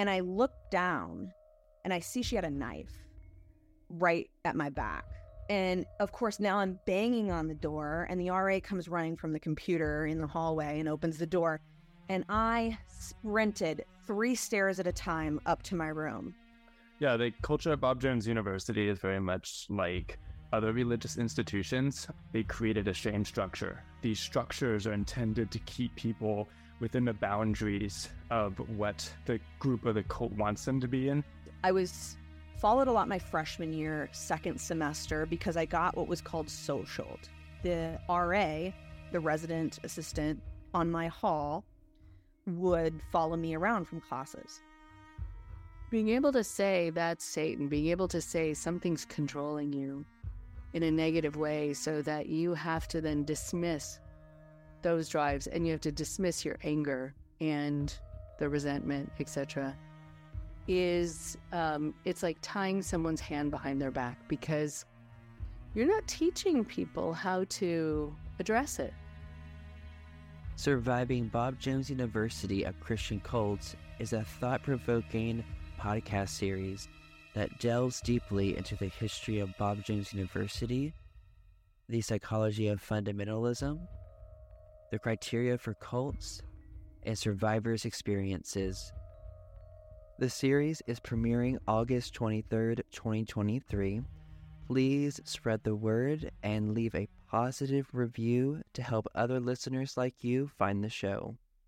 And I look down and I see she had a knife right at my back. And of course, now I'm banging on the door, and the RA comes running from the computer in the hallway and opens the door. And I sprinted three stairs at a time up to my room. Yeah, the culture at Bob Jones University is very much like other religious institutions. They created a shame structure. These structures are intended to keep people within the boundaries of what the group or the cult wants them to be in. I was followed a lot my freshman year, second semester, because I got what was called socialed. The RA, the resident assistant on my hall, would follow me around from classes. Being able to say that's Satan, being able to say something's controlling you in a negative way so that you have to then dismiss those drives and you have to dismiss your anger and the resentment, etc is um, it's like tying someone's hand behind their back because you're not teaching people how to address it. Surviving Bob Jones University of Christian Cults is a thought provoking podcast series that delves deeply into the history of Bob Jones University, the psychology of fundamentalism, the criteria for cults, and survivors' experiences the series is premiering August 23rd, 2023. Please spread the word and leave a positive review to help other listeners like you find the show.